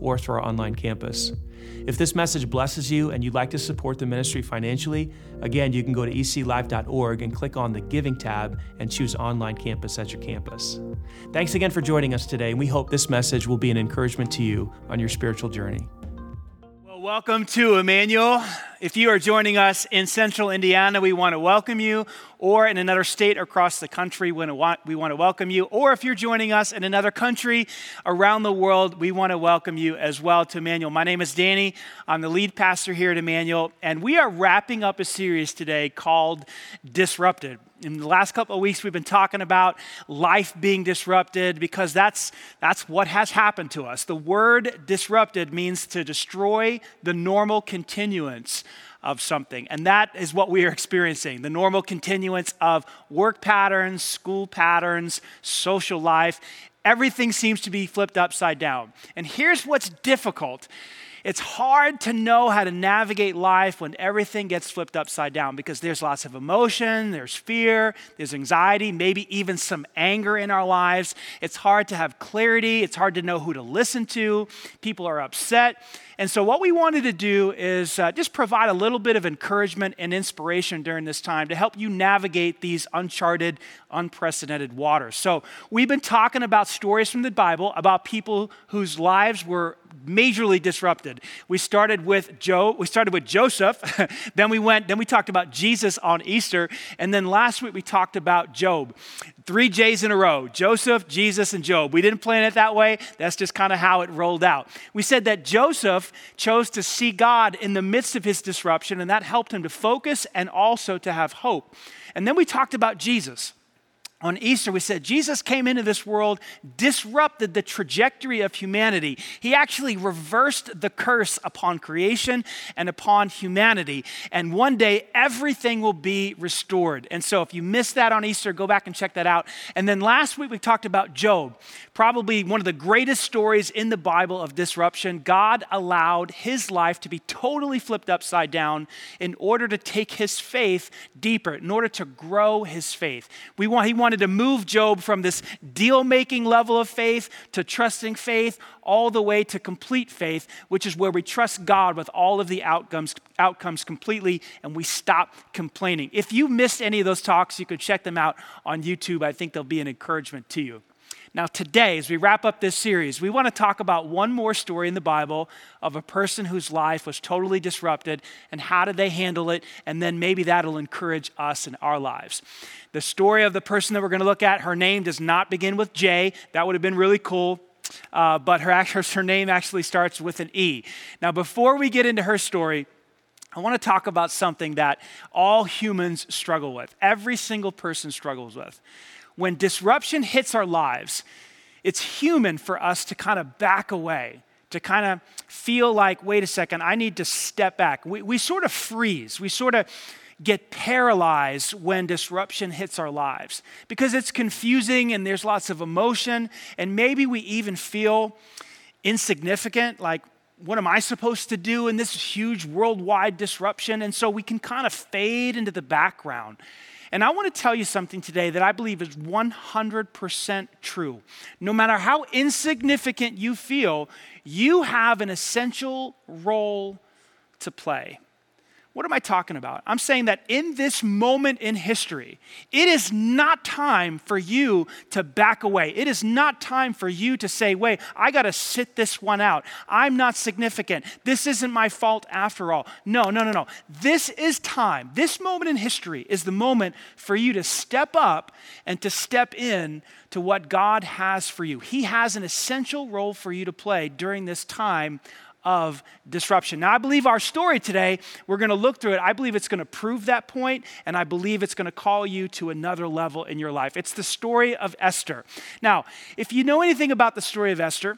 or through our online campus. If this message blesses you and you'd like to support the ministry financially, again, you can go to eclife.org and click on the Giving tab and choose Online Campus at your campus. Thanks again for joining us today, and we hope this message will be an encouragement to you on your spiritual journey. Welcome to Emmanuel. If you are joining us in central Indiana, we want to welcome you, or in another state across the country, we want to welcome you, or if you're joining us in another country around the world, we want to welcome you as well to Emmanuel. My name is Danny. I'm the lead pastor here at Emmanuel, and we are wrapping up a series today called Disrupted in the last couple of weeks we've been talking about life being disrupted because that's that's what has happened to us. The word disrupted means to destroy the normal continuance of something. And that is what we are experiencing the normal continuance of work patterns school patterns social life. Everything seems to be flipped upside down. And here's what's difficult it's hard to know how to navigate life when everything gets flipped upside down because there's lots of emotion, there's fear, there's anxiety, maybe even some anger in our lives. It's hard to have clarity, it's hard to know who to listen to. People are upset. And so, what we wanted to do is uh, just provide a little bit of encouragement and inspiration during this time to help you navigate these uncharted, unprecedented waters. So, we've been talking about stories from the Bible about people whose lives were majorly disrupted. We started with Joe, we started with Joseph, then we went, then we talked about Jesus on Easter, and then last week we talked about Job. Three J's in a row Joseph, Jesus, and Job. We didn't plan it that way. That's just kind of how it rolled out. We said that Joseph chose to see God in the midst of his disruption, and that helped him to focus and also to have hope. And then we talked about Jesus on Easter, we said Jesus came into this world, disrupted the trajectory of humanity. He actually reversed the curse upon creation and upon humanity. And one day, everything will be restored. And so, if you missed that on Easter, go back and check that out. And then last week, we talked about Job, probably one of the greatest stories in the Bible of disruption. God allowed his life to be totally flipped upside down in order to take his faith deeper, in order to grow his faith. We want, he wanted wanted to move Job from this deal making level of faith to trusting faith all the way to complete faith, which is where we trust God with all of the outcomes, outcomes completely and we stop complaining. If you missed any of those talks, you could check them out on YouTube. I think they'll be an encouragement to you. Now, today, as we wrap up this series, we want to talk about one more story in the Bible of a person whose life was totally disrupted and how did they handle it, and then maybe that'll encourage us in our lives. The story of the person that we're going to look at, her name does not begin with J. That would have been really cool. Uh, but her, her name actually starts with an E. Now, before we get into her story, I want to talk about something that all humans struggle with. Every single person struggles with when disruption hits our lives, it's human for us to kind of back away, to kind of feel like, wait a second, I need to step back. We, we sort of freeze. We sort of get paralyzed when disruption hits our lives because it's confusing and there's lots of emotion, and maybe we even feel insignificant, like, what am I supposed to do in this huge worldwide disruption? And so we can kind of fade into the background. And I want to tell you something today that I believe is 100% true. No matter how insignificant you feel, you have an essential role to play. What am I talking about? I'm saying that in this moment in history, it is not time for you to back away. It is not time for you to say, wait, I got to sit this one out. I'm not significant. This isn't my fault after all. No, no, no, no. This is time. This moment in history is the moment for you to step up and to step in to what God has for you. He has an essential role for you to play during this time of disruption. Now, I believe our story today, we're going to look through it. I believe it's going to prove that point, and I believe it's going to call you to another level in your life. It's the story of Esther. Now, if you know anything about the story of Esther,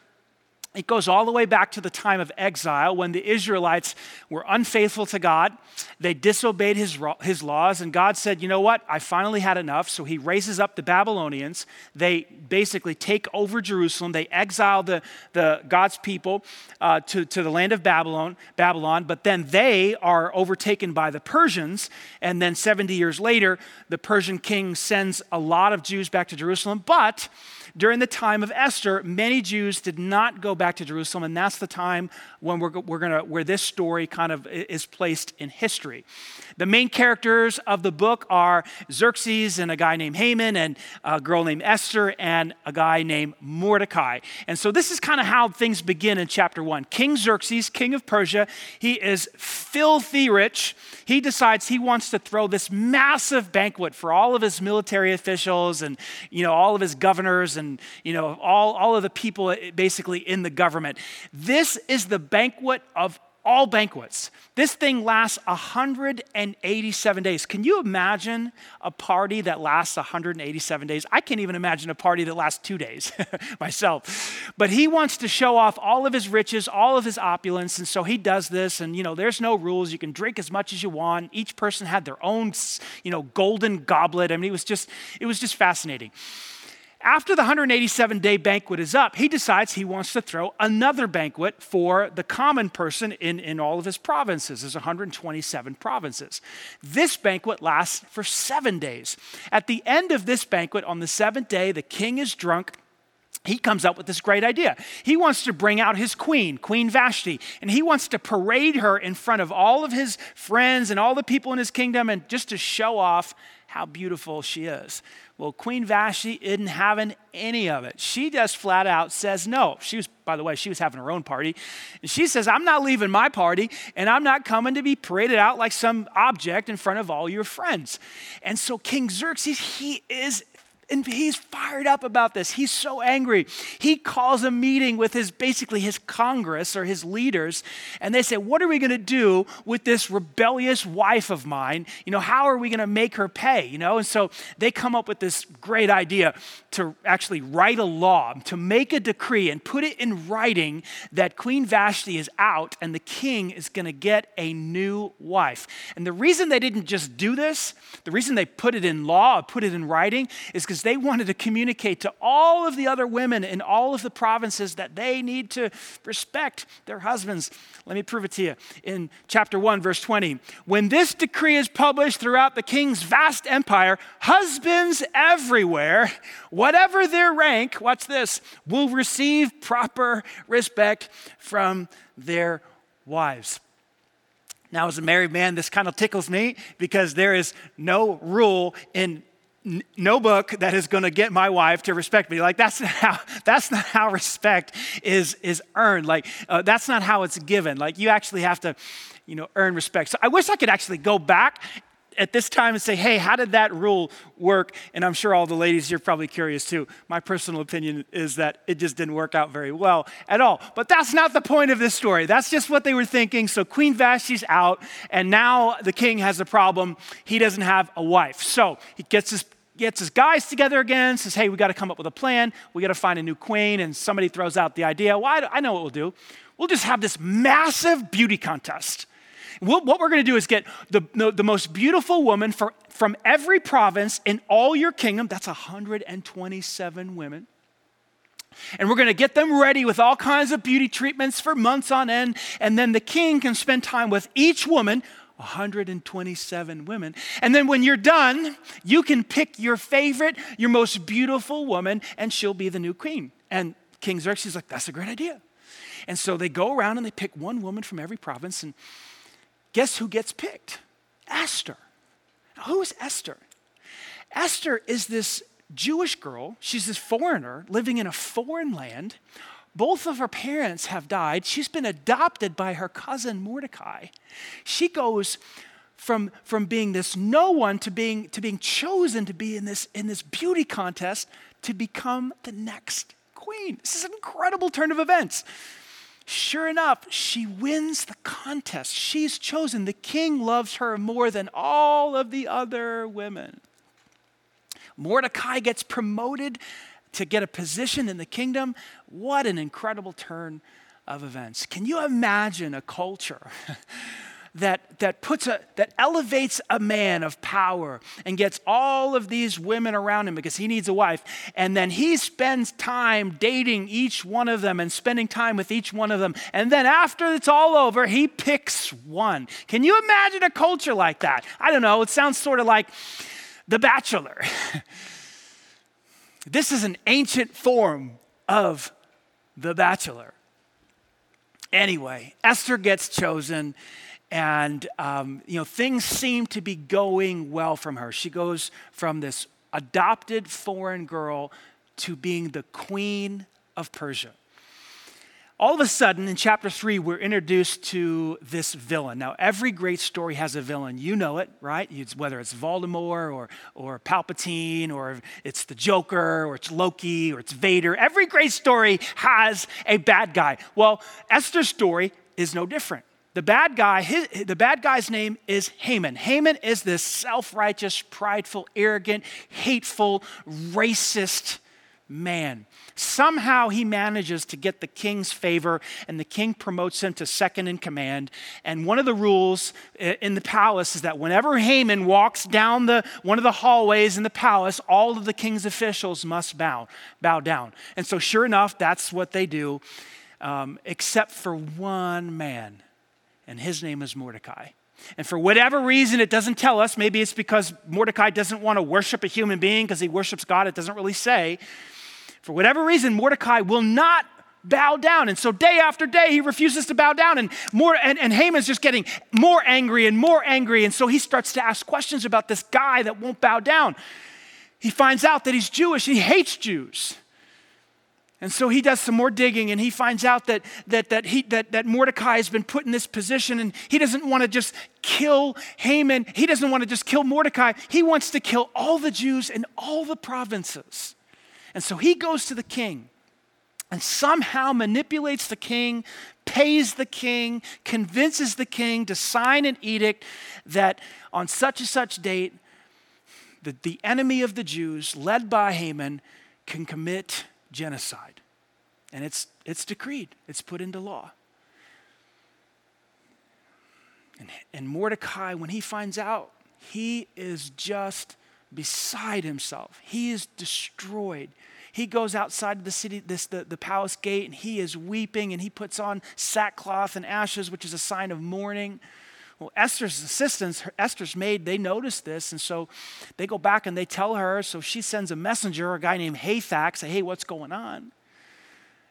it goes all the way back to the time of exile when the Israelites were unfaithful to God. They disobeyed his, his laws, and God said, You know what? I finally had enough. So he raises up the Babylonians. They basically take over Jerusalem. They exile the, the God's people uh, to, to the land of Babylon, Babylon, but then they are overtaken by the Persians. And then 70 years later, the Persian king sends a lot of Jews back to Jerusalem. But during the time of Esther, many Jews did not go back to Jerusalem, and that's the time when we're, we're gonna, where this story kind of is placed in history. The main characters of the book are Xerxes and a guy named Haman, and a girl named Esther, and a guy named Mordecai. And so this is kind of how things begin in chapter one. King Xerxes, king of Persia, he is filthy rich. He decides he wants to throw this massive banquet for all of his military officials and you know all of his governors and you know all, all of the people eh, basically in the government. This is the banquet of all banquets. This thing lasts 187 days. Can you imagine a party that lasts 187 days? I can't even imagine a party that lasts two days myself. But he wants to show off all of his riches, all of his opulence, and so he does this. And you know, there's no rules. You can drink as much as you want. Each person had their own, you know, golden goblet. I mean, it was just, it was just fascinating. After the 187 day banquet is up, he decides he wants to throw another banquet for the common person in, in all of his provinces. There's 127 provinces. This banquet lasts for seven days. At the end of this banquet, on the seventh day, the king is drunk he comes up with this great idea. He wants to bring out his queen, Queen Vashti, and he wants to parade her in front of all of his friends and all the people in his kingdom and just to show off how beautiful she is. Well, Queen Vashti isn't having any of it. She just flat out says no. She was, by the way, she was having her own party. And she says, I'm not leaving my party, and I'm not coming to be paraded out like some object in front of all your friends. And so King Xerxes, he is and he's fired up about this. He's so angry. He calls a meeting with his basically his Congress or his leaders, and they say, What are we going to do with this rebellious wife of mine? You know, how are we going to make her pay? You know, and so they come up with this great idea to actually write a law, to make a decree and put it in writing that Queen Vashti is out and the king is going to get a new wife. And the reason they didn't just do this, the reason they put it in law, put it in writing, is because they wanted to communicate to all of the other women in all of the provinces that they need to respect their husbands. Let me prove it to you. In chapter 1, verse 20, when this decree is published throughout the king's vast empire, husbands everywhere, whatever their rank, watch this, will receive proper respect from their wives. Now, as a married man, this kind of tickles me because there is no rule in no book that is going to get my wife to respect me. Like that's not how that's not how respect is is earned. Like uh, that's not how it's given. Like you actually have to you know earn respect. So i wish i could actually go back at this time and say hey how did that rule work? And i'm sure all the ladies you're probably curious too. My personal opinion is that it just didn't work out very well at all. But that's not the point of this story. That's just what they were thinking. So queen vashti's out and now the king has a problem. He doesn't have a wife. So he gets his gets his guys together again, says, hey, we got to come up with a plan. We got to find a new queen. And somebody throws out the idea, well, I know what we'll do. We'll just have this massive beauty contest. We'll, what we're going to do is get the, the, the most beautiful woman for, from every province in all your kingdom. That's 127 women. And we're going to get them ready with all kinds of beauty treatments for months on end. And then the king can spend time with each woman 127 women. And then when you're done, you can pick your favorite, your most beautiful woman, and she'll be the new queen. And King Xerxes is like, that's a great idea. And so they go around and they pick one woman from every province. And guess who gets picked? Esther. Now, who is Esther? Esther is this Jewish girl. She's this foreigner living in a foreign land. Both of her parents have died. She's been adopted by her cousin Mordecai. She goes from, from being this no one to being, to being chosen to be in this, in this beauty contest to become the next queen. This is an incredible turn of events. Sure enough, she wins the contest. She's chosen. The king loves her more than all of the other women. Mordecai gets promoted to get a position in the kingdom. What an incredible turn of events. Can you imagine a culture that, that puts a that elevates a man of power and gets all of these women around him because he needs a wife and then he spends time dating each one of them and spending time with each one of them and then after it's all over he picks one can you imagine a culture like that i don't know it sounds sort of like the bachelor this is an ancient form of the bachelor. Anyway esther gets chosen and um, you know things seem to be going well from her. She goes from this adopted foreign girl to being the queen of persia all of a sudden in chapter 3 we're introduced to this villain. Now every great story has a villain. You know it right? It's, whether it's voldemort or, or palpatine or it's the joker or it's loki or it's vader. Every great story has a bad guy. Well esther's story is no different. The bad guy, his, the bad guy's name is Haman. Haman is this self-righteous, prideful, arrogant, hateful, racist man. Somehow he manages to get the king's favor, and the king promotes him to second in command. And one of the rules in the palace is that whenever Haman walks down the, one of the hallways in the palace, all of the king's officials must bow, bow down. And so, sure enough, that's what they do, um, except for one man and his name is Mordecai. And for whatever reason, it doesn't tell us. Maybe it's because Mordecai doesn't want to worship a human being because he worships God. It doesn't really say. For whatever reason, Mordecai will not bow down. And so day after day, he refuses to bow down. And, more, and, and Haman's just getting more angry and more angry. And so he starts to ask questions about this guy that won't bow down. He finds out that he's Jewish. He hates Jews. And so he does some more digging and he finds out that, that, that, he, that, that Mordecai has been put in this position and he doesn't want to just kill Haman. He doesn't want to just kill Mordecai. He wants to kill all the Jews in all the provinces. And so he goes to the king and somehow manipulates the king, pays the king, convinces the king to sign an edict that on such and such date, that the enemy of the Jews, led by Haman, can commit genocide. And it's, it's decreed, it's put into law. And, and Mordecai, when he finds out, he is just beside himself. He is destroyed. He goes outside the city, this, the, the palace gate, and he is weeping, and he puts on sackcloth and ashes, which is a sign of mourning. Well, Esther's assistants, her, Esther's maid, they notice this, and so they go back and they tell her. So she sends a messenger, a guy named Hathach, say, "Hey, what's going on?"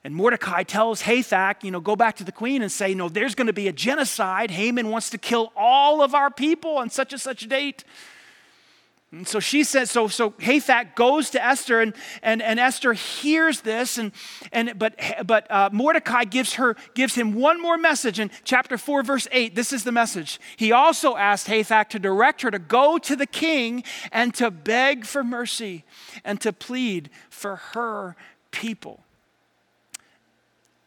And Mordecai tells Hathach, you know, go back to the queen and say, no, there's going to be a genocide. Haman wants to kill all of our people on such and such a date. And so she says, so, so Hathach goes to Esther, and, and, and Esther hears this, and, and, but, but uh, Mordecai gives, her, gives him one more message in chapter 4, verse 8. This is the message. He also asked Hathach to direct her to go to the king and to beg for mercy and to plead for her people.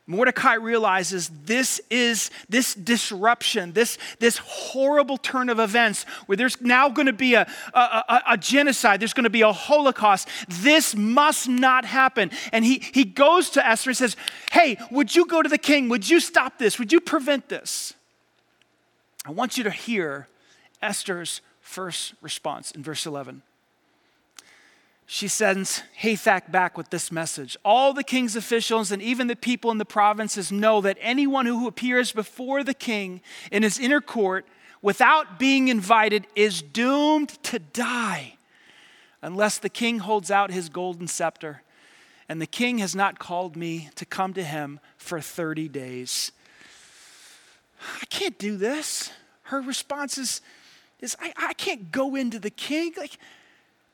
Mordecai realizes this is this disruption, this, this horrible turn of events where there's now going to be a, a, a, a, genocide, there's going to be a Holocaust. This must not happen. And he, he goes to Esther and says, Hey, would you go to the king? Would you stop this? Would you prevent this? I want you to hear Esther's first response in verse 11 she sends Hathach back with this message. All the king's officials and even the people in the provinces know that anyone who appears before the king in his inner court without being invited is doomed to die unless the king holds out his golden scepter. And the king has not called me to come to him for 30 days. I can't do this. Her response is, is I, I can't go into the king. Like,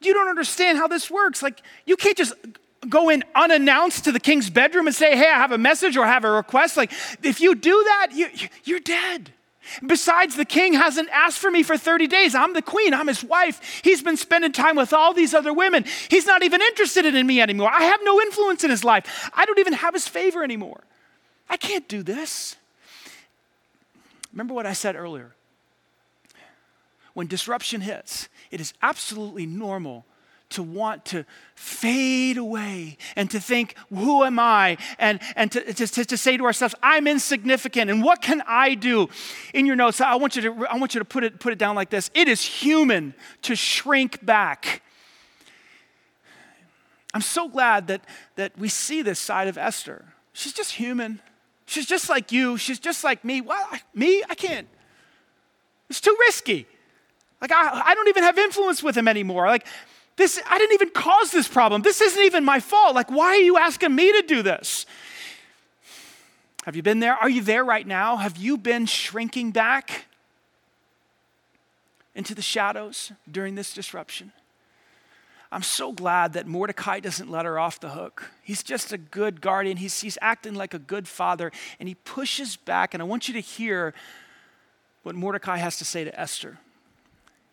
you don't understand how this works. Like, you can't just go in unannounced to the king's bedroom and say, Hey, I have a message or I have a request. Like, if you do that, you, you're dead. Besides, the king hasn't asked for me for 30 days. I'm the queen, I'm his wife. He's been spending time with all these other women. He's not even interested in me anymore. I have no influence in his life. I don't even have his favor anymore. I can't do this. Remember what I said earlier when disruption hits, it is absolutely normal to want to fade away and to think, who am I? And, and to, to, to say to ourselves, I'm insignificant and what can I do? In your notes, I want you to, I want you to put, it, put it down like this It is human to shrink back. I'm so glad that, that we see this side of Esther. She's just human. She's just like you. She's just like me. Well, me? I can't. It's too risky. Like, I, I don't even have influence with him anymore. Like, this, I didn't even cause this problem. This isn't even my fault. Like, why are you asking me to do this? Have you been there? Are you there right now? Have you been shrinking back into the shadows during this disruption? I'm so glad that Mordecai doesn't let her off the hook. He's just a good guardian. He's, he's acting like a good father, and he pushes back. And I want you to hear what Mordecai has to say to Esther.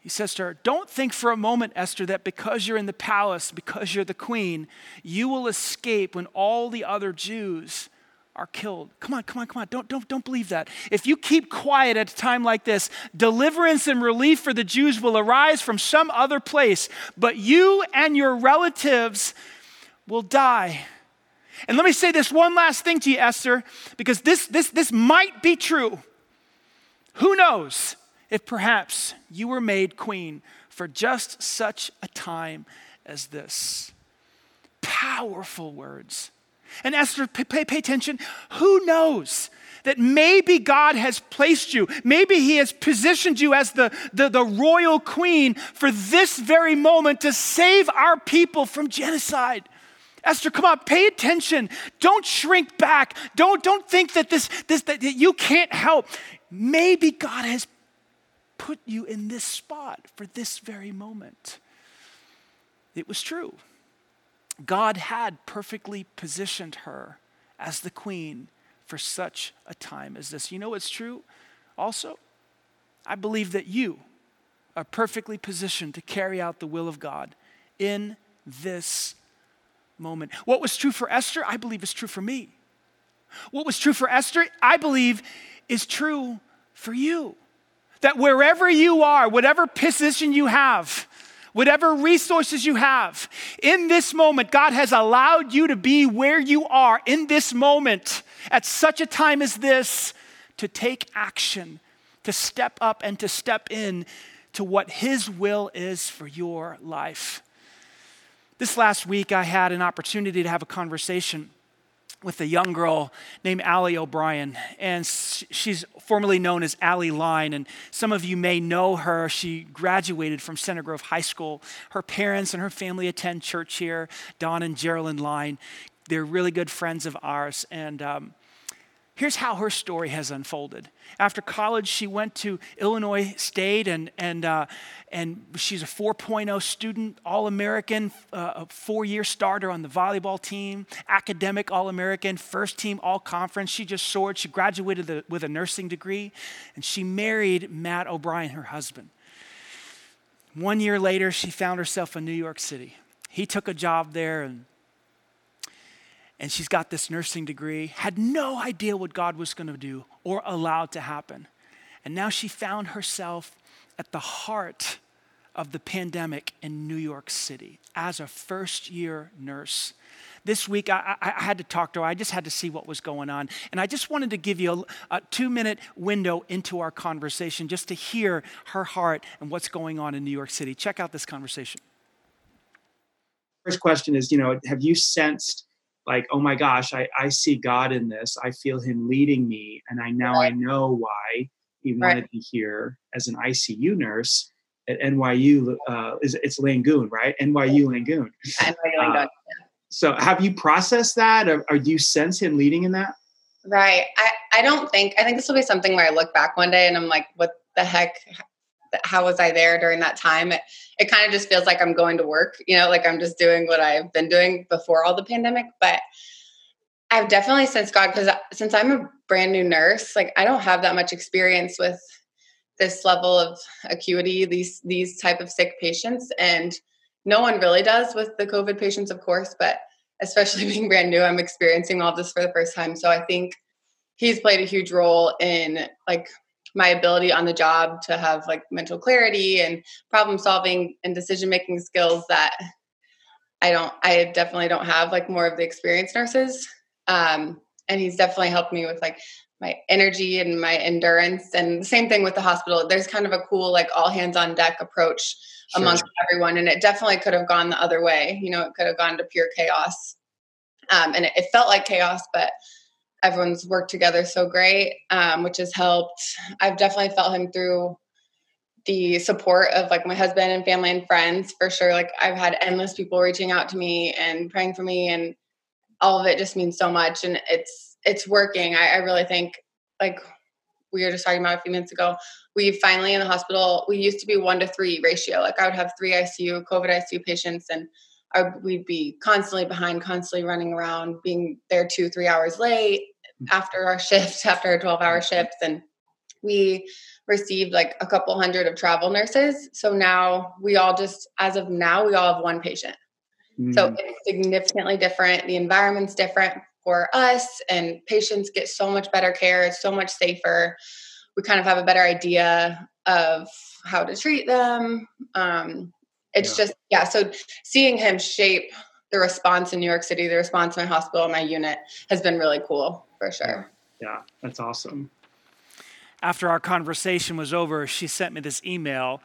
He says to her, Don't think for a moment, Esther, that because you're in the palace, because you're the queen, you will escape when all the other Jews are killed. Come on, come on, come on. Don't, don't, don't believe that. If you keep quiet at a time like this, deliverance and relief for the Jews will arise from some other place, but you and your relatives will die. And let me say this one last thing to you, Esther, because this, this, this might be true. Who knows if perhaps you were made queen for just such a time as this? Powerful words. And Esther, pay, pay attention. Who knows? that maybe God has placed you, maybe He has positioned you as the, the, the, royal queen for this very moment to save our people from genocide. Esther, come on, pay attention. Don't shrink back. Don't, don't think that this, this that you can't help. Maybe God has put you in this spot for this very moment. It was true. God had perfectly positioned her as the queen for such a time as this. You know what's true also? I believe that you are perfectly positioned to carry out the will of God in this moment. What was true for Esther, I believe is true for me. What was true for Esther, I believe is true for you. That wherever you are, whatever position you have, whatever resources you have, in this moment, God has allowed you to be where you are in this moment at such a time as this to take action, to step up and to step in to what His will is for your life. This last week, I had an opportunity to have a conversation with a young girl named Allie O'Brien, and she's formerly known as Allie Line. And some of you may know her. She graduated from Center Grove High School. Her parents and her family attend church here. Don and Geraldine Line, they're really good friends of ours, and um, Here's how her story has unfolded. After college, she went to Illinois State, and, and, uh, and she's a 4.0 student, All American, uh, a four year starter on the volleyball team, academic All American, first team All Conference. She just soared. She graduated with a nursing degree, and she married Matt O'Brien, her husband. One year later, she found herself in New York City. He took a job there, and and she's got this nursing degree, had no idea what God was going to do or allowed to happen. And now she found herself at the heart of the pandemic in New York City as a first year nurse. This week, I, I, had to talk to her. I just had to see what was going on. And I just wanted to give you a, a two minute window into our conversation just to hear her heart and what's going on in New York City. Check out this conversation. First question is, you know, have you sensed like oh my gosh I, I see god in this. I feel him leading me and i now right. i know why he wanted right. me here as an icu nurse at nyu uh, is it's Langone right? Nyu Langone. Uh, so have you processed that or, or do you sense him leading in that? Right. I, I don't think i think this will be something where i look back one day and i'm like what the heck how was I there during that time? It, it kind of just feels like I'm going to work, you know, like I'm just doing what I've been doing before all the pandemic. But I've definitely sensed God because uh, since I'm a brand new nurse, like I don't have that much experience with this level of acuity, these these type of sick patients, and no one really does with the COVID patients, of course. But especially being brand new, I'm experiencing all this for the first time. So I think he's played a huge role in like my ability on the job to have like mental clarity and problem solving and decision making skills that I don't, I definitely don't have like more of the experienced nurses. Um, and he's definitely helped me with like my energy and my endurance. And the same thing with the hospital. There's kind of a cool, like all hands on deck approach sure. amongst everyone. And it definitely could have gone the other way. You know, it could have gone to pure chaos. Um, and it, it, felt like chaos, but everyone's worked together so great, um, which has helped. I've definitely felt him through the support of like my husband and family and friends for sure. Like I've had endless people reaching out to me and praying for me and all of it just means so much. And it's, it's working. I, I really think like we were just talking about a few minutes ago, we finally in the hospital, we used to be one to three ratio. Like I would have three ICU, COVID ICU patients and we'd be constantly behind, constantly running around, being there two, three hours late. After our shift, after our 12 hour shifts. And we received like a couple hundred of travel nurses. So now we all just, as of now, we all have one patient. Mm. So it's significantly different. The environment's different for us, and patients get so much better care. It's so much safer. We kind of have a better idea of how to treat them. Um, it's yeah. just, yeah. So seeing him shape the response in New York City, the response in my hospital, my unit has been really cool for sure. Yeah, that's awesome after our conversation was over, she sent me this email,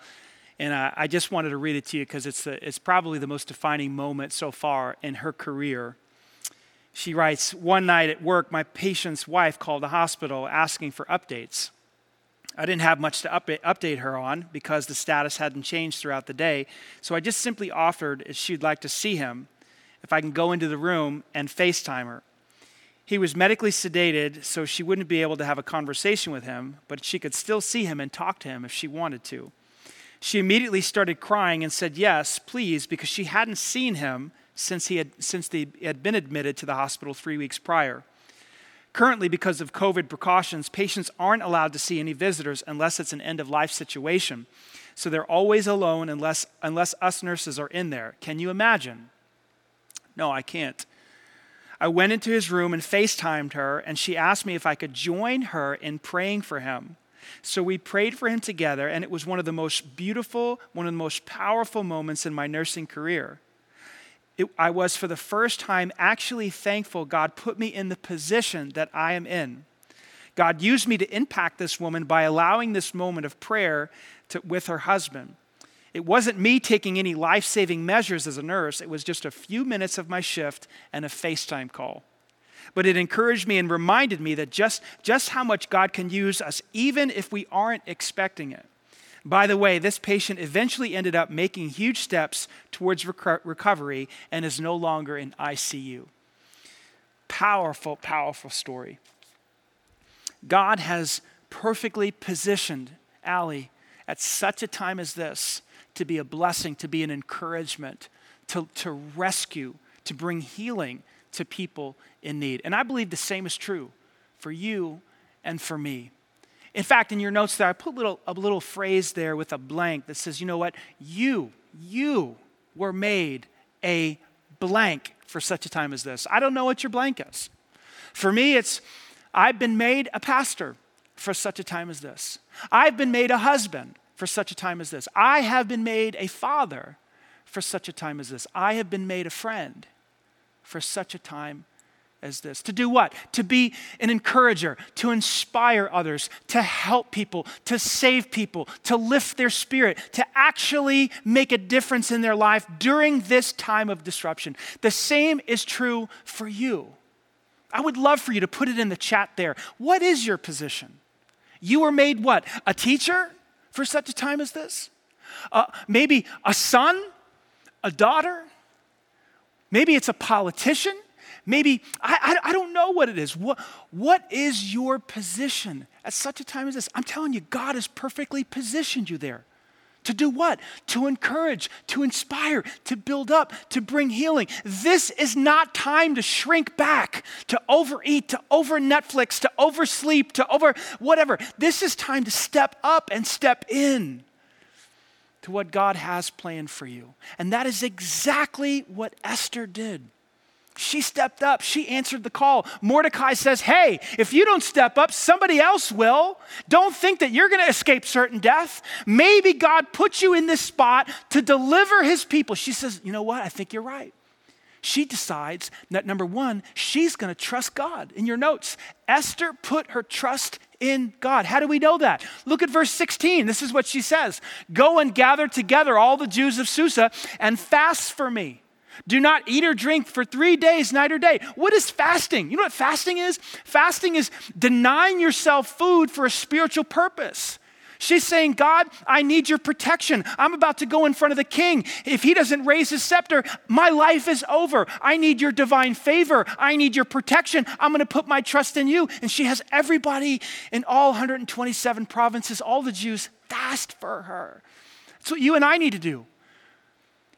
and I, I just wanted to read it to you because it's, it's probably the most defining moment so far in her career. She writes One night at work, my patient's wife called the hospital asking for updates. I didn't have much to update, update her on because the status hadn't changed throughout the day, so I just simply offered if she'd like to see him, if I can go into the room and FaceTime her. He was medically sedated, so she wouldn't be able to have a conversation with him, but she could still see him and talk to him if she wanted to. She immediately started crying and said yes, please, because she hadn't seen him since he had, since he had been admitted to the hospital three weeks prior. Currently, because of COVID precautions, patients aren't allowed to see any visitors unless it's an end of life situation. So they're always alone unless, unless us nurses are in there. Can you imagine? No, I can't. I went into his room and FaceTimed her, and she asked me if I could join her in praying for him. So we prayed for him together, and it was one of the most beautiful, one of the most powerful moments in my nursing career. It, I was, for the first time, actually thankful God put me in the position that I am in. God used me to impact this woman by allowing this moment of prayer to, with her husband. It wasn't me taking any life saving measures as a nurse, it was just a few minutes of my shift and a FaceTime call. But it encouraged me and reminded me that just, just how much God can use us, even if we aren't expecting it. By the way, this patient eventually ended up making huge steps towards rec- recovery and is no longer in ICU. Powerful, powerful story. God has perfectly positioned Allie at such a time as this to be a blessing, to be an encouragement, to, to rescue, to bring healing to people in need. And I believe the same is true for you and for me. In fact, in your notes there, I put little, a little phrase there with a blank that says, you know what? You, you were made a blank for such a time as this. I don't know what your blank is. For me, it's I've been made a pastor for such a time as this. I've been made a husband for such a time as this. I have been made a father for such a time as this. I have been made a friend for such a time as this. To do what? To be an encourager, to inspire others, to help people, to save people, to lift their spirit, to actually make a difference in their life during this time of disruption. The same is true for you. I would love for you to put it in the chat there. What is your position? You were made what? A teacher? For such a time as this? Uh, maybe a son, a daughter, maybe it's a politician. Maybe, I, I, I, don't know what it is. What, what is your position at such a time as this? I'm telling you, God has perfectly positioned you there. To do what? To encourage, to inspire, to build up, to bring healing. This is not time to shrink back, to overeat, to over Netflix, to oversleep, to over whatever. This is time to step up and step in to what God has planned for you. And that is exactly what Esther did. She stepped up. She answered the call. Mordecai says, Hey, if you don't step up, somebody else will. Don't think that you're going to escape certain death. Maybe God put you in this spot to deliver his people. She says, You know what? I think you're right. she decides that number one, she's going to trust God. In your notes, Esther put her trust in God. How do we know that? Look at verse 16. This is what she says Go and gather together all the Jews of Susa and fast for me. Do not eat or drink for three days, night or day. What is fasting? You know what fasting is? Fasting is denying yourself food for a spiritual purpose. She's saying, God, I need your protection. I'm about to go in front of the king. If he doesn't raise his scepter, my life is over. I need your divine favor. I need your protection. I'm going to put my trust in you. And she has everybody in all 127 provinces, all the Jews, fast for her. That's what you and I need to do.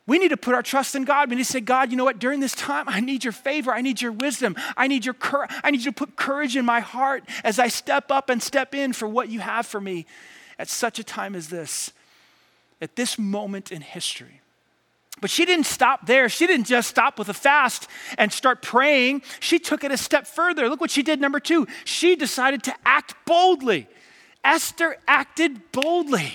We need to put our trust in God. We need to say, God, you know what? During this time, I need your favor. I need your wisdom. I need your cur- I need you to put courage in my heart as I step up and step in for what you have for me at such a time as this, at this moment in history. But she didn't stop there. She didn't just stop with a fast and start praying. She took it a step further. Look what she did, number two. She decided to act boldly. Esther acted boldly.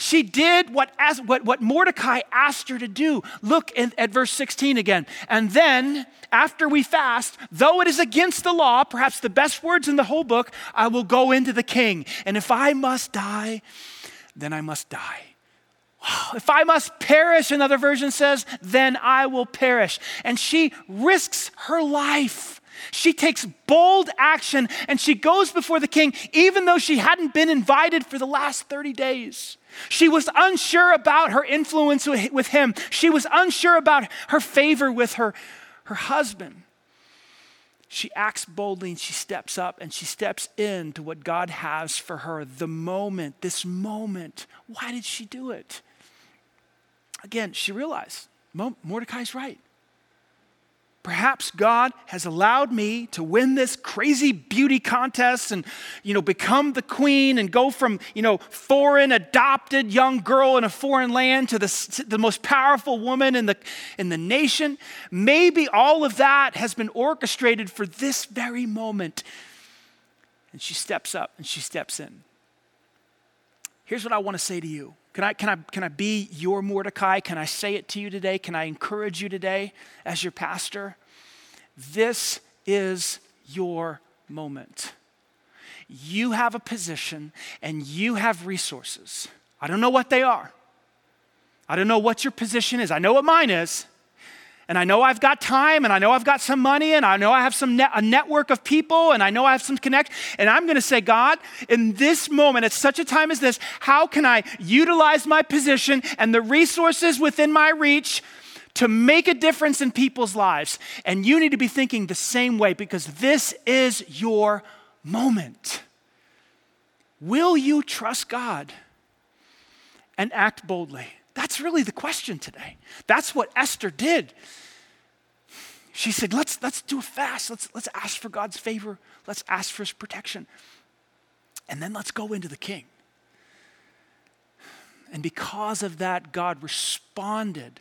She did what, what, what Mordecai asked her to do. Look in, at verse 16 again. And then, after we fast, though it is against the law, perhaps the best words in the whole book, I will go into the king. And if I must die, then I must die. If I must perish, another version says, then I will perish. And she risks her life she takes bold action and she goes before the king, even though she hadn't been invited for the last 30 days. She was unsure about her influence with him, she was unsure about her favor with her, her husband. She acts boldly and she steps up and she steps into what God has for her. The moment, this moment. Why did she do it? Again, she realized Mordecai's right. Perhaps God has allowed me to win this crazy beauty contest and, you know, become the queen and go from, you know, foreign adopted young girl in a foreign land to the, the most powerful woman in the, in the nation. Maybe all of that has been orchestrated for this very moment. And she steps up and she steps in. Here's what I want to say to you. Can I, can, I, can I be your Mordecai? Can I say it to you today? Can I encourage you today as your pastor? This is your moment. You have a position and you have resources. I don't know what they are. I don't know what your position is. I know what mine is and I know I've got time, and I know I've got some money, and I know I have some net, a network of people, and I know I have some connect. And I'm going to say, God, in this moment, at such a time as this, how can I utilize my position and the resources within my reach? To make a difference in people's lives. And you need to be thinking the same way because this is your moment. Will you trust God and act boldly? That's really the question today. That's what Esther did. She said, let's, let's do a fast. Let's, let's ask for God's favor. Let's ask for his protection. And then let's go into the king. And because of that, God responded.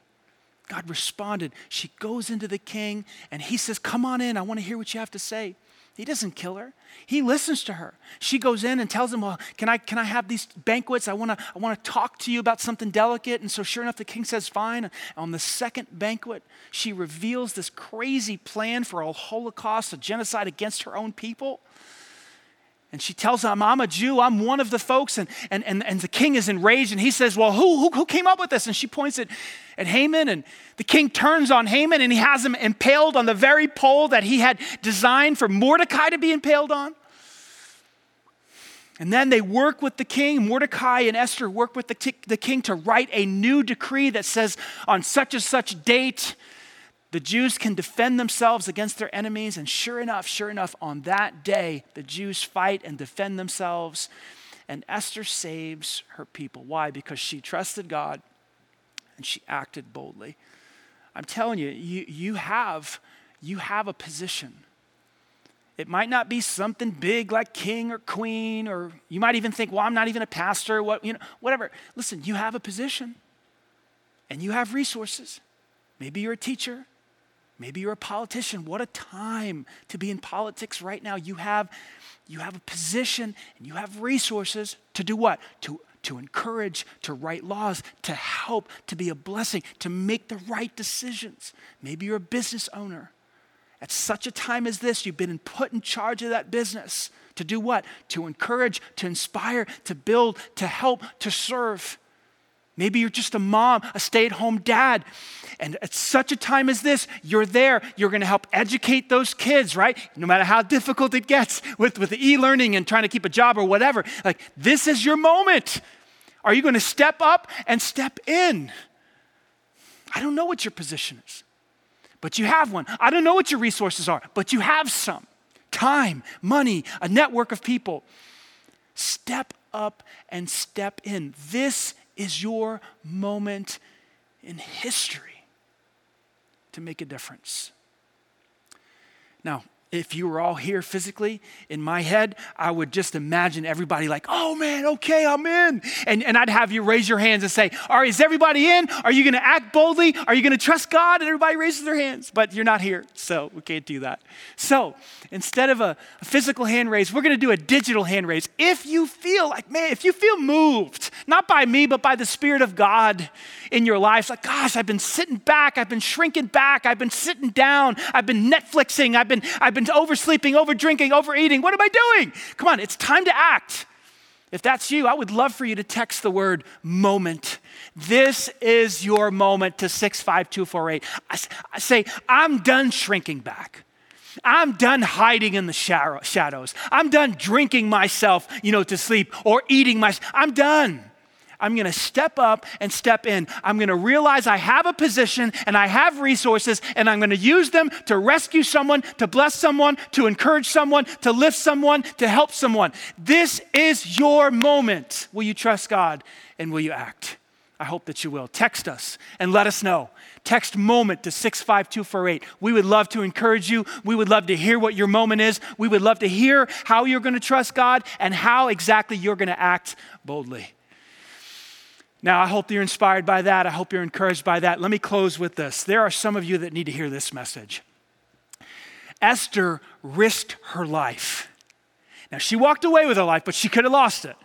God responded. She goes into the king and he says, Come on in. I want to hear what you have to say. He doesn't kill her. He listens to her. She goes in and tells him, Well, can I, can I have these banquets? I want to I wanna talk to you about something delicate. And so, sure enough, the king says, Fine. On the second banquet, she reveals this crazy plan for a Holocaust, a genocide against her own people. And she tells him, I'm a Jew, I'm one of the folks. And, and, and, and the king is enraged and he says, Well, who, who, who came up with this? And she points at, at Haman. And the king turns on Haman and he has him impaled on the very pole that he had designed for Mordecai to be impaled on. And then they work with the king. Mordecai and Esther work with the, t- the king to write a new decree that says, on such and such date, the Jews can defend themselves against their enemies. And sure enough, sure enough, on that day, the Jews fight and defend themselves. And Esther saves her people. Why? Because she trusted God and she acted boldly. I'm telling you, you, you, have, you have a position. It might not be something big like king or queen, or you might even think, well, I'm not even a pastor, what, you know, whatever. Listen, you have a position and you have resources. Maybe you're a teacher, Maybe you're a politician. What a time to be in politics right now. You have, you have a position and you have resources to do what? To, to encourage, to write laws, to help, to be a blessing, to make the right decisions. Maybe you're a business owner. At such a time as this, you've been put in charge of that business. To do what? To encourage, to inspire, to build, to help, to serve. Maybe you're just a mom, a stay at home dad. And at such a time as this, you're there. You're going to help educate those kids, right? No matter how difficult it gets with, with e learning and trying to keep a job or whatever. Like, this is your moment. Are you going to step up and step in? I don't know what your position is, but you have one. I don't know what your resources are, but you have some time, money, a network of people. Step up and step in. This is your moment in history to make a difference. Now, if you were all here physically, in my head, I would just imagine everybody like, oh man, okay, I'm in. And, and I'd have you raise your hands and say, all right, is everybody in? Are you gonna act boldly? Are you gonna trust God? And everybody raises their hands, but you're not here, so we can't do that. So instead of a, a physical hand raise, we're gonna do a digital hand raise. If you feel like, man, if you feel moved, not by me, but by the Spirit of God in your life, like, gosh, I've been sitting back, I've been shrinking back, I've been sitting down, I've been Netflixing, I've been, I've been been oversleeping, overdrinking, overeating. What am I doing? Come on, it's time to act. If that's you, I would love for you to text the word moment. This is your moment to 65248. I say, I'm done shrinking back. I'm done hiding in the shadows. I'm done drinking myself, you know, to sleep or eating myself. I'm done. I'm going to step up and step in. I'm going to realize I have a position and I have resources, and I'm going to use them to rescue someone, to bless someone, to encourage someone, to lift someone, to help someone. This is your moment. Will you trust God and will you act? I hope that you will. Text us and let us know. Text moment to 65248. We would love to encourage you. We would love to hear what your moment is. We would love to hear how you're going to trust God and how exactly you're going to act boldly. Now, I hope you're inspired by that. I hope you're encouraged by that. Let me close with this. There are some of you that need to hear this message. Esther risked her life. Now, she walked away with her life, but she could have lost it.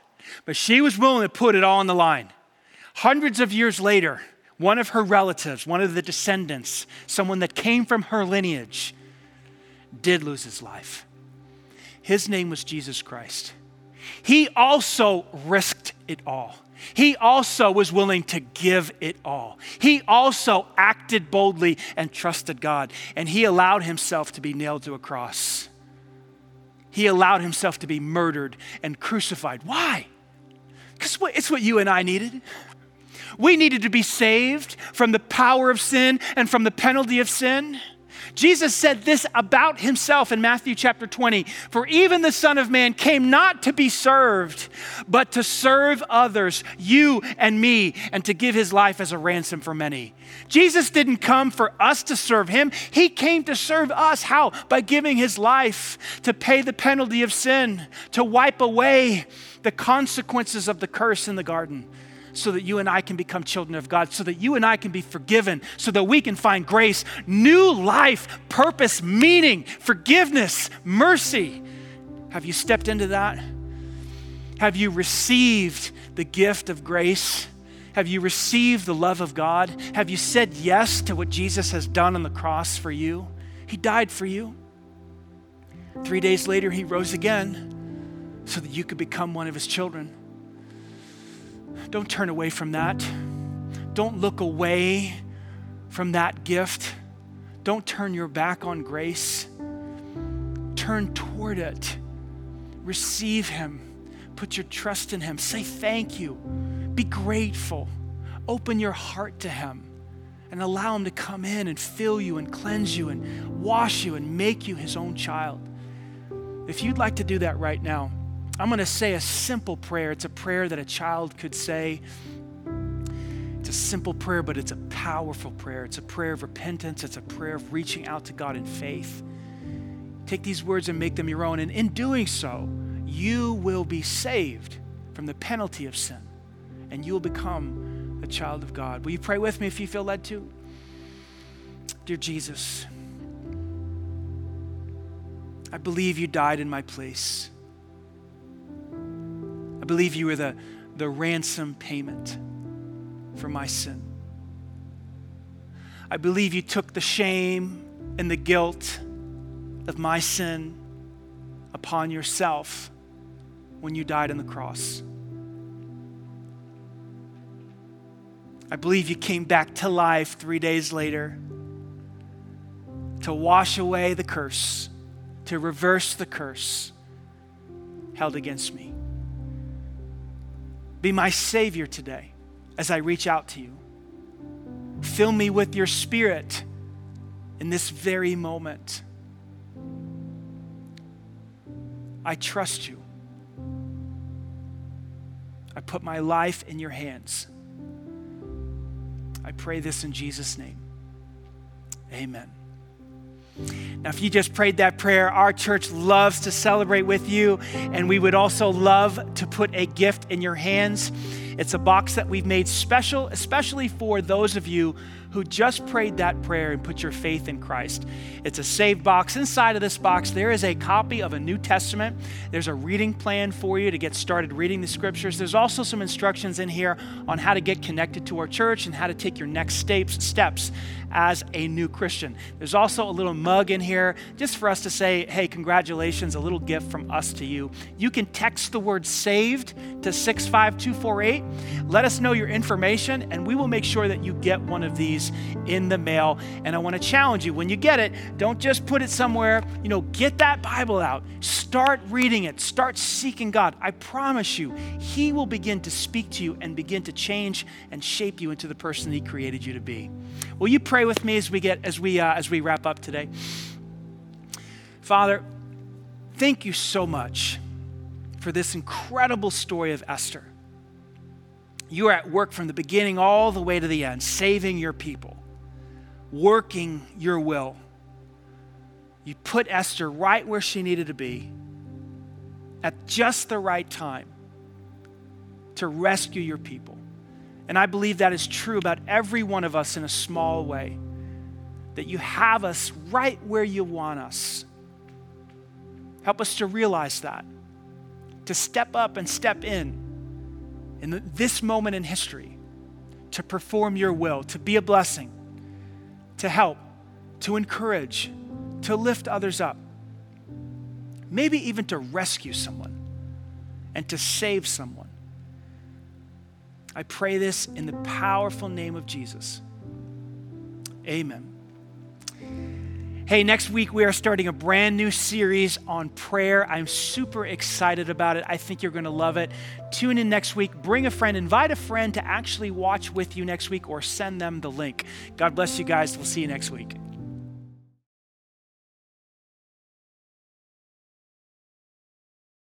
But she was willing to put it all on the line. Hundreds of years later, one of her relatives, one of the descendants, someone that came from her lineage, did lose his life. His name was Jesus Christ. He also risked it all. He also was willing to give it all. He also acted boldly and trusted God, and he allowed himself to be nailed to a cross. He allowed himself to be murdered and crucified. Why? Because it's what you and I needed. We needed to be saved from the power of sin and from the penalty of sin. Jesus said this about himself in Matthew chapter 20 For even the Son of Man came not to be served, but to serve others, you and me, and to give his life as a ransom for many. Jesus didn't come for us to serve him, he came to serve us. How? By giving his life to pay the penalty of sin, to wipe away the consequences of the curse in the garden so that you and I can become children of God, so that you and I can be forgiven, so that we can find grace, new life, purpose, meaning, forgiveness, mercy. Have you stepped into that? Have you received the gift of grace? Have you received the love of God? Have you said yes to what Jesus has done on the cross for you? He died for you. Three days later, he rose again so that you could become one of his children. Don't turn away from that. Don't look away from that gift. Don't turn your back on grace. Turn toward it. Receive Him. Put your trust in Him. Say thank you. Be grateful. Open your heart to Him and allow Him to come in and fill you and cleanse you and wash you and make you His own child. If you'd like to do that right now, I'm going to say a simple prayer. It's a prayer that a child could say. It's a simple prayer, but it's a powerful prayer. It's a prayer of repentance, it's a prayer of reaching out to God in faith. Take these words and make them your own. And in doing so, you will be saved from the penalty of sin and you will become a child of God. Will you pray with me if you feel led to? Dear Jesus, I believe you died in my place. I believe you were the the ransom payment for my sin. I believe you took the shame and the guilt of my sin upon yourself when you died on the cross. I believe you came back to life three days later to wash away the curse, to reverse the curse held against me. Be my Savior today as I reach out to you. Fill me with your Spirit in this very moment. I trust you. I put my life in your hands. I pray this in Jesus' name. Amen. Now, if you just prayed that prayer, our church loves to celebrate with you, and we would also love to put a gift in your hands. It's a box that we've made special, especially for those of you who just prayed that prayer and put your faith in Christ. It's a saved box. Inside of this box, there is a copy of a New Testament. There's a reading plan for you to get started reading the scriptures. There's also some instructions in here on how to get connected to our church and how to take your next steps as a new Christian. There's also a little mug in here just for us to say, hey, congratulations, a little gift from us to you. You can text the word saved to 65248. Let us know your information, and we will make sure that you get one of these in the mail. And I want to challenge you when you get it, don't just put it somewhere, you know, get that Bible out. Start reading it, start seeking God. I promise you, He will begin to speak to you and begin to change and shape you into the person He created you to be. Will you pray with me as we get as we uh, as we wrap up today? Father, thank you so much for this incredible story of Esther. You are at work from the beginning all the way to the end, saving your people, working your will. You put Esther right where she needed to be at just the right time to rescue your people. And I believe that is true about every one of us in a small way. That you have us right where you want us. Help us to realize that, to step up and step in in this moment in history, to perform your will, to be a blessing, to help, to encourage, to lift others up, maybe even to rescue someone and to save someone. I pray this in the powerful name of Jesus. Amen. Hey, next week we are starting a brand new series on prayer. I'm super excited about it. I think you're going to love it. Tune in next week. Bring a friend, invite a friend to actually watch with you next week or send them the link. God bless you guys. We'll see you next week.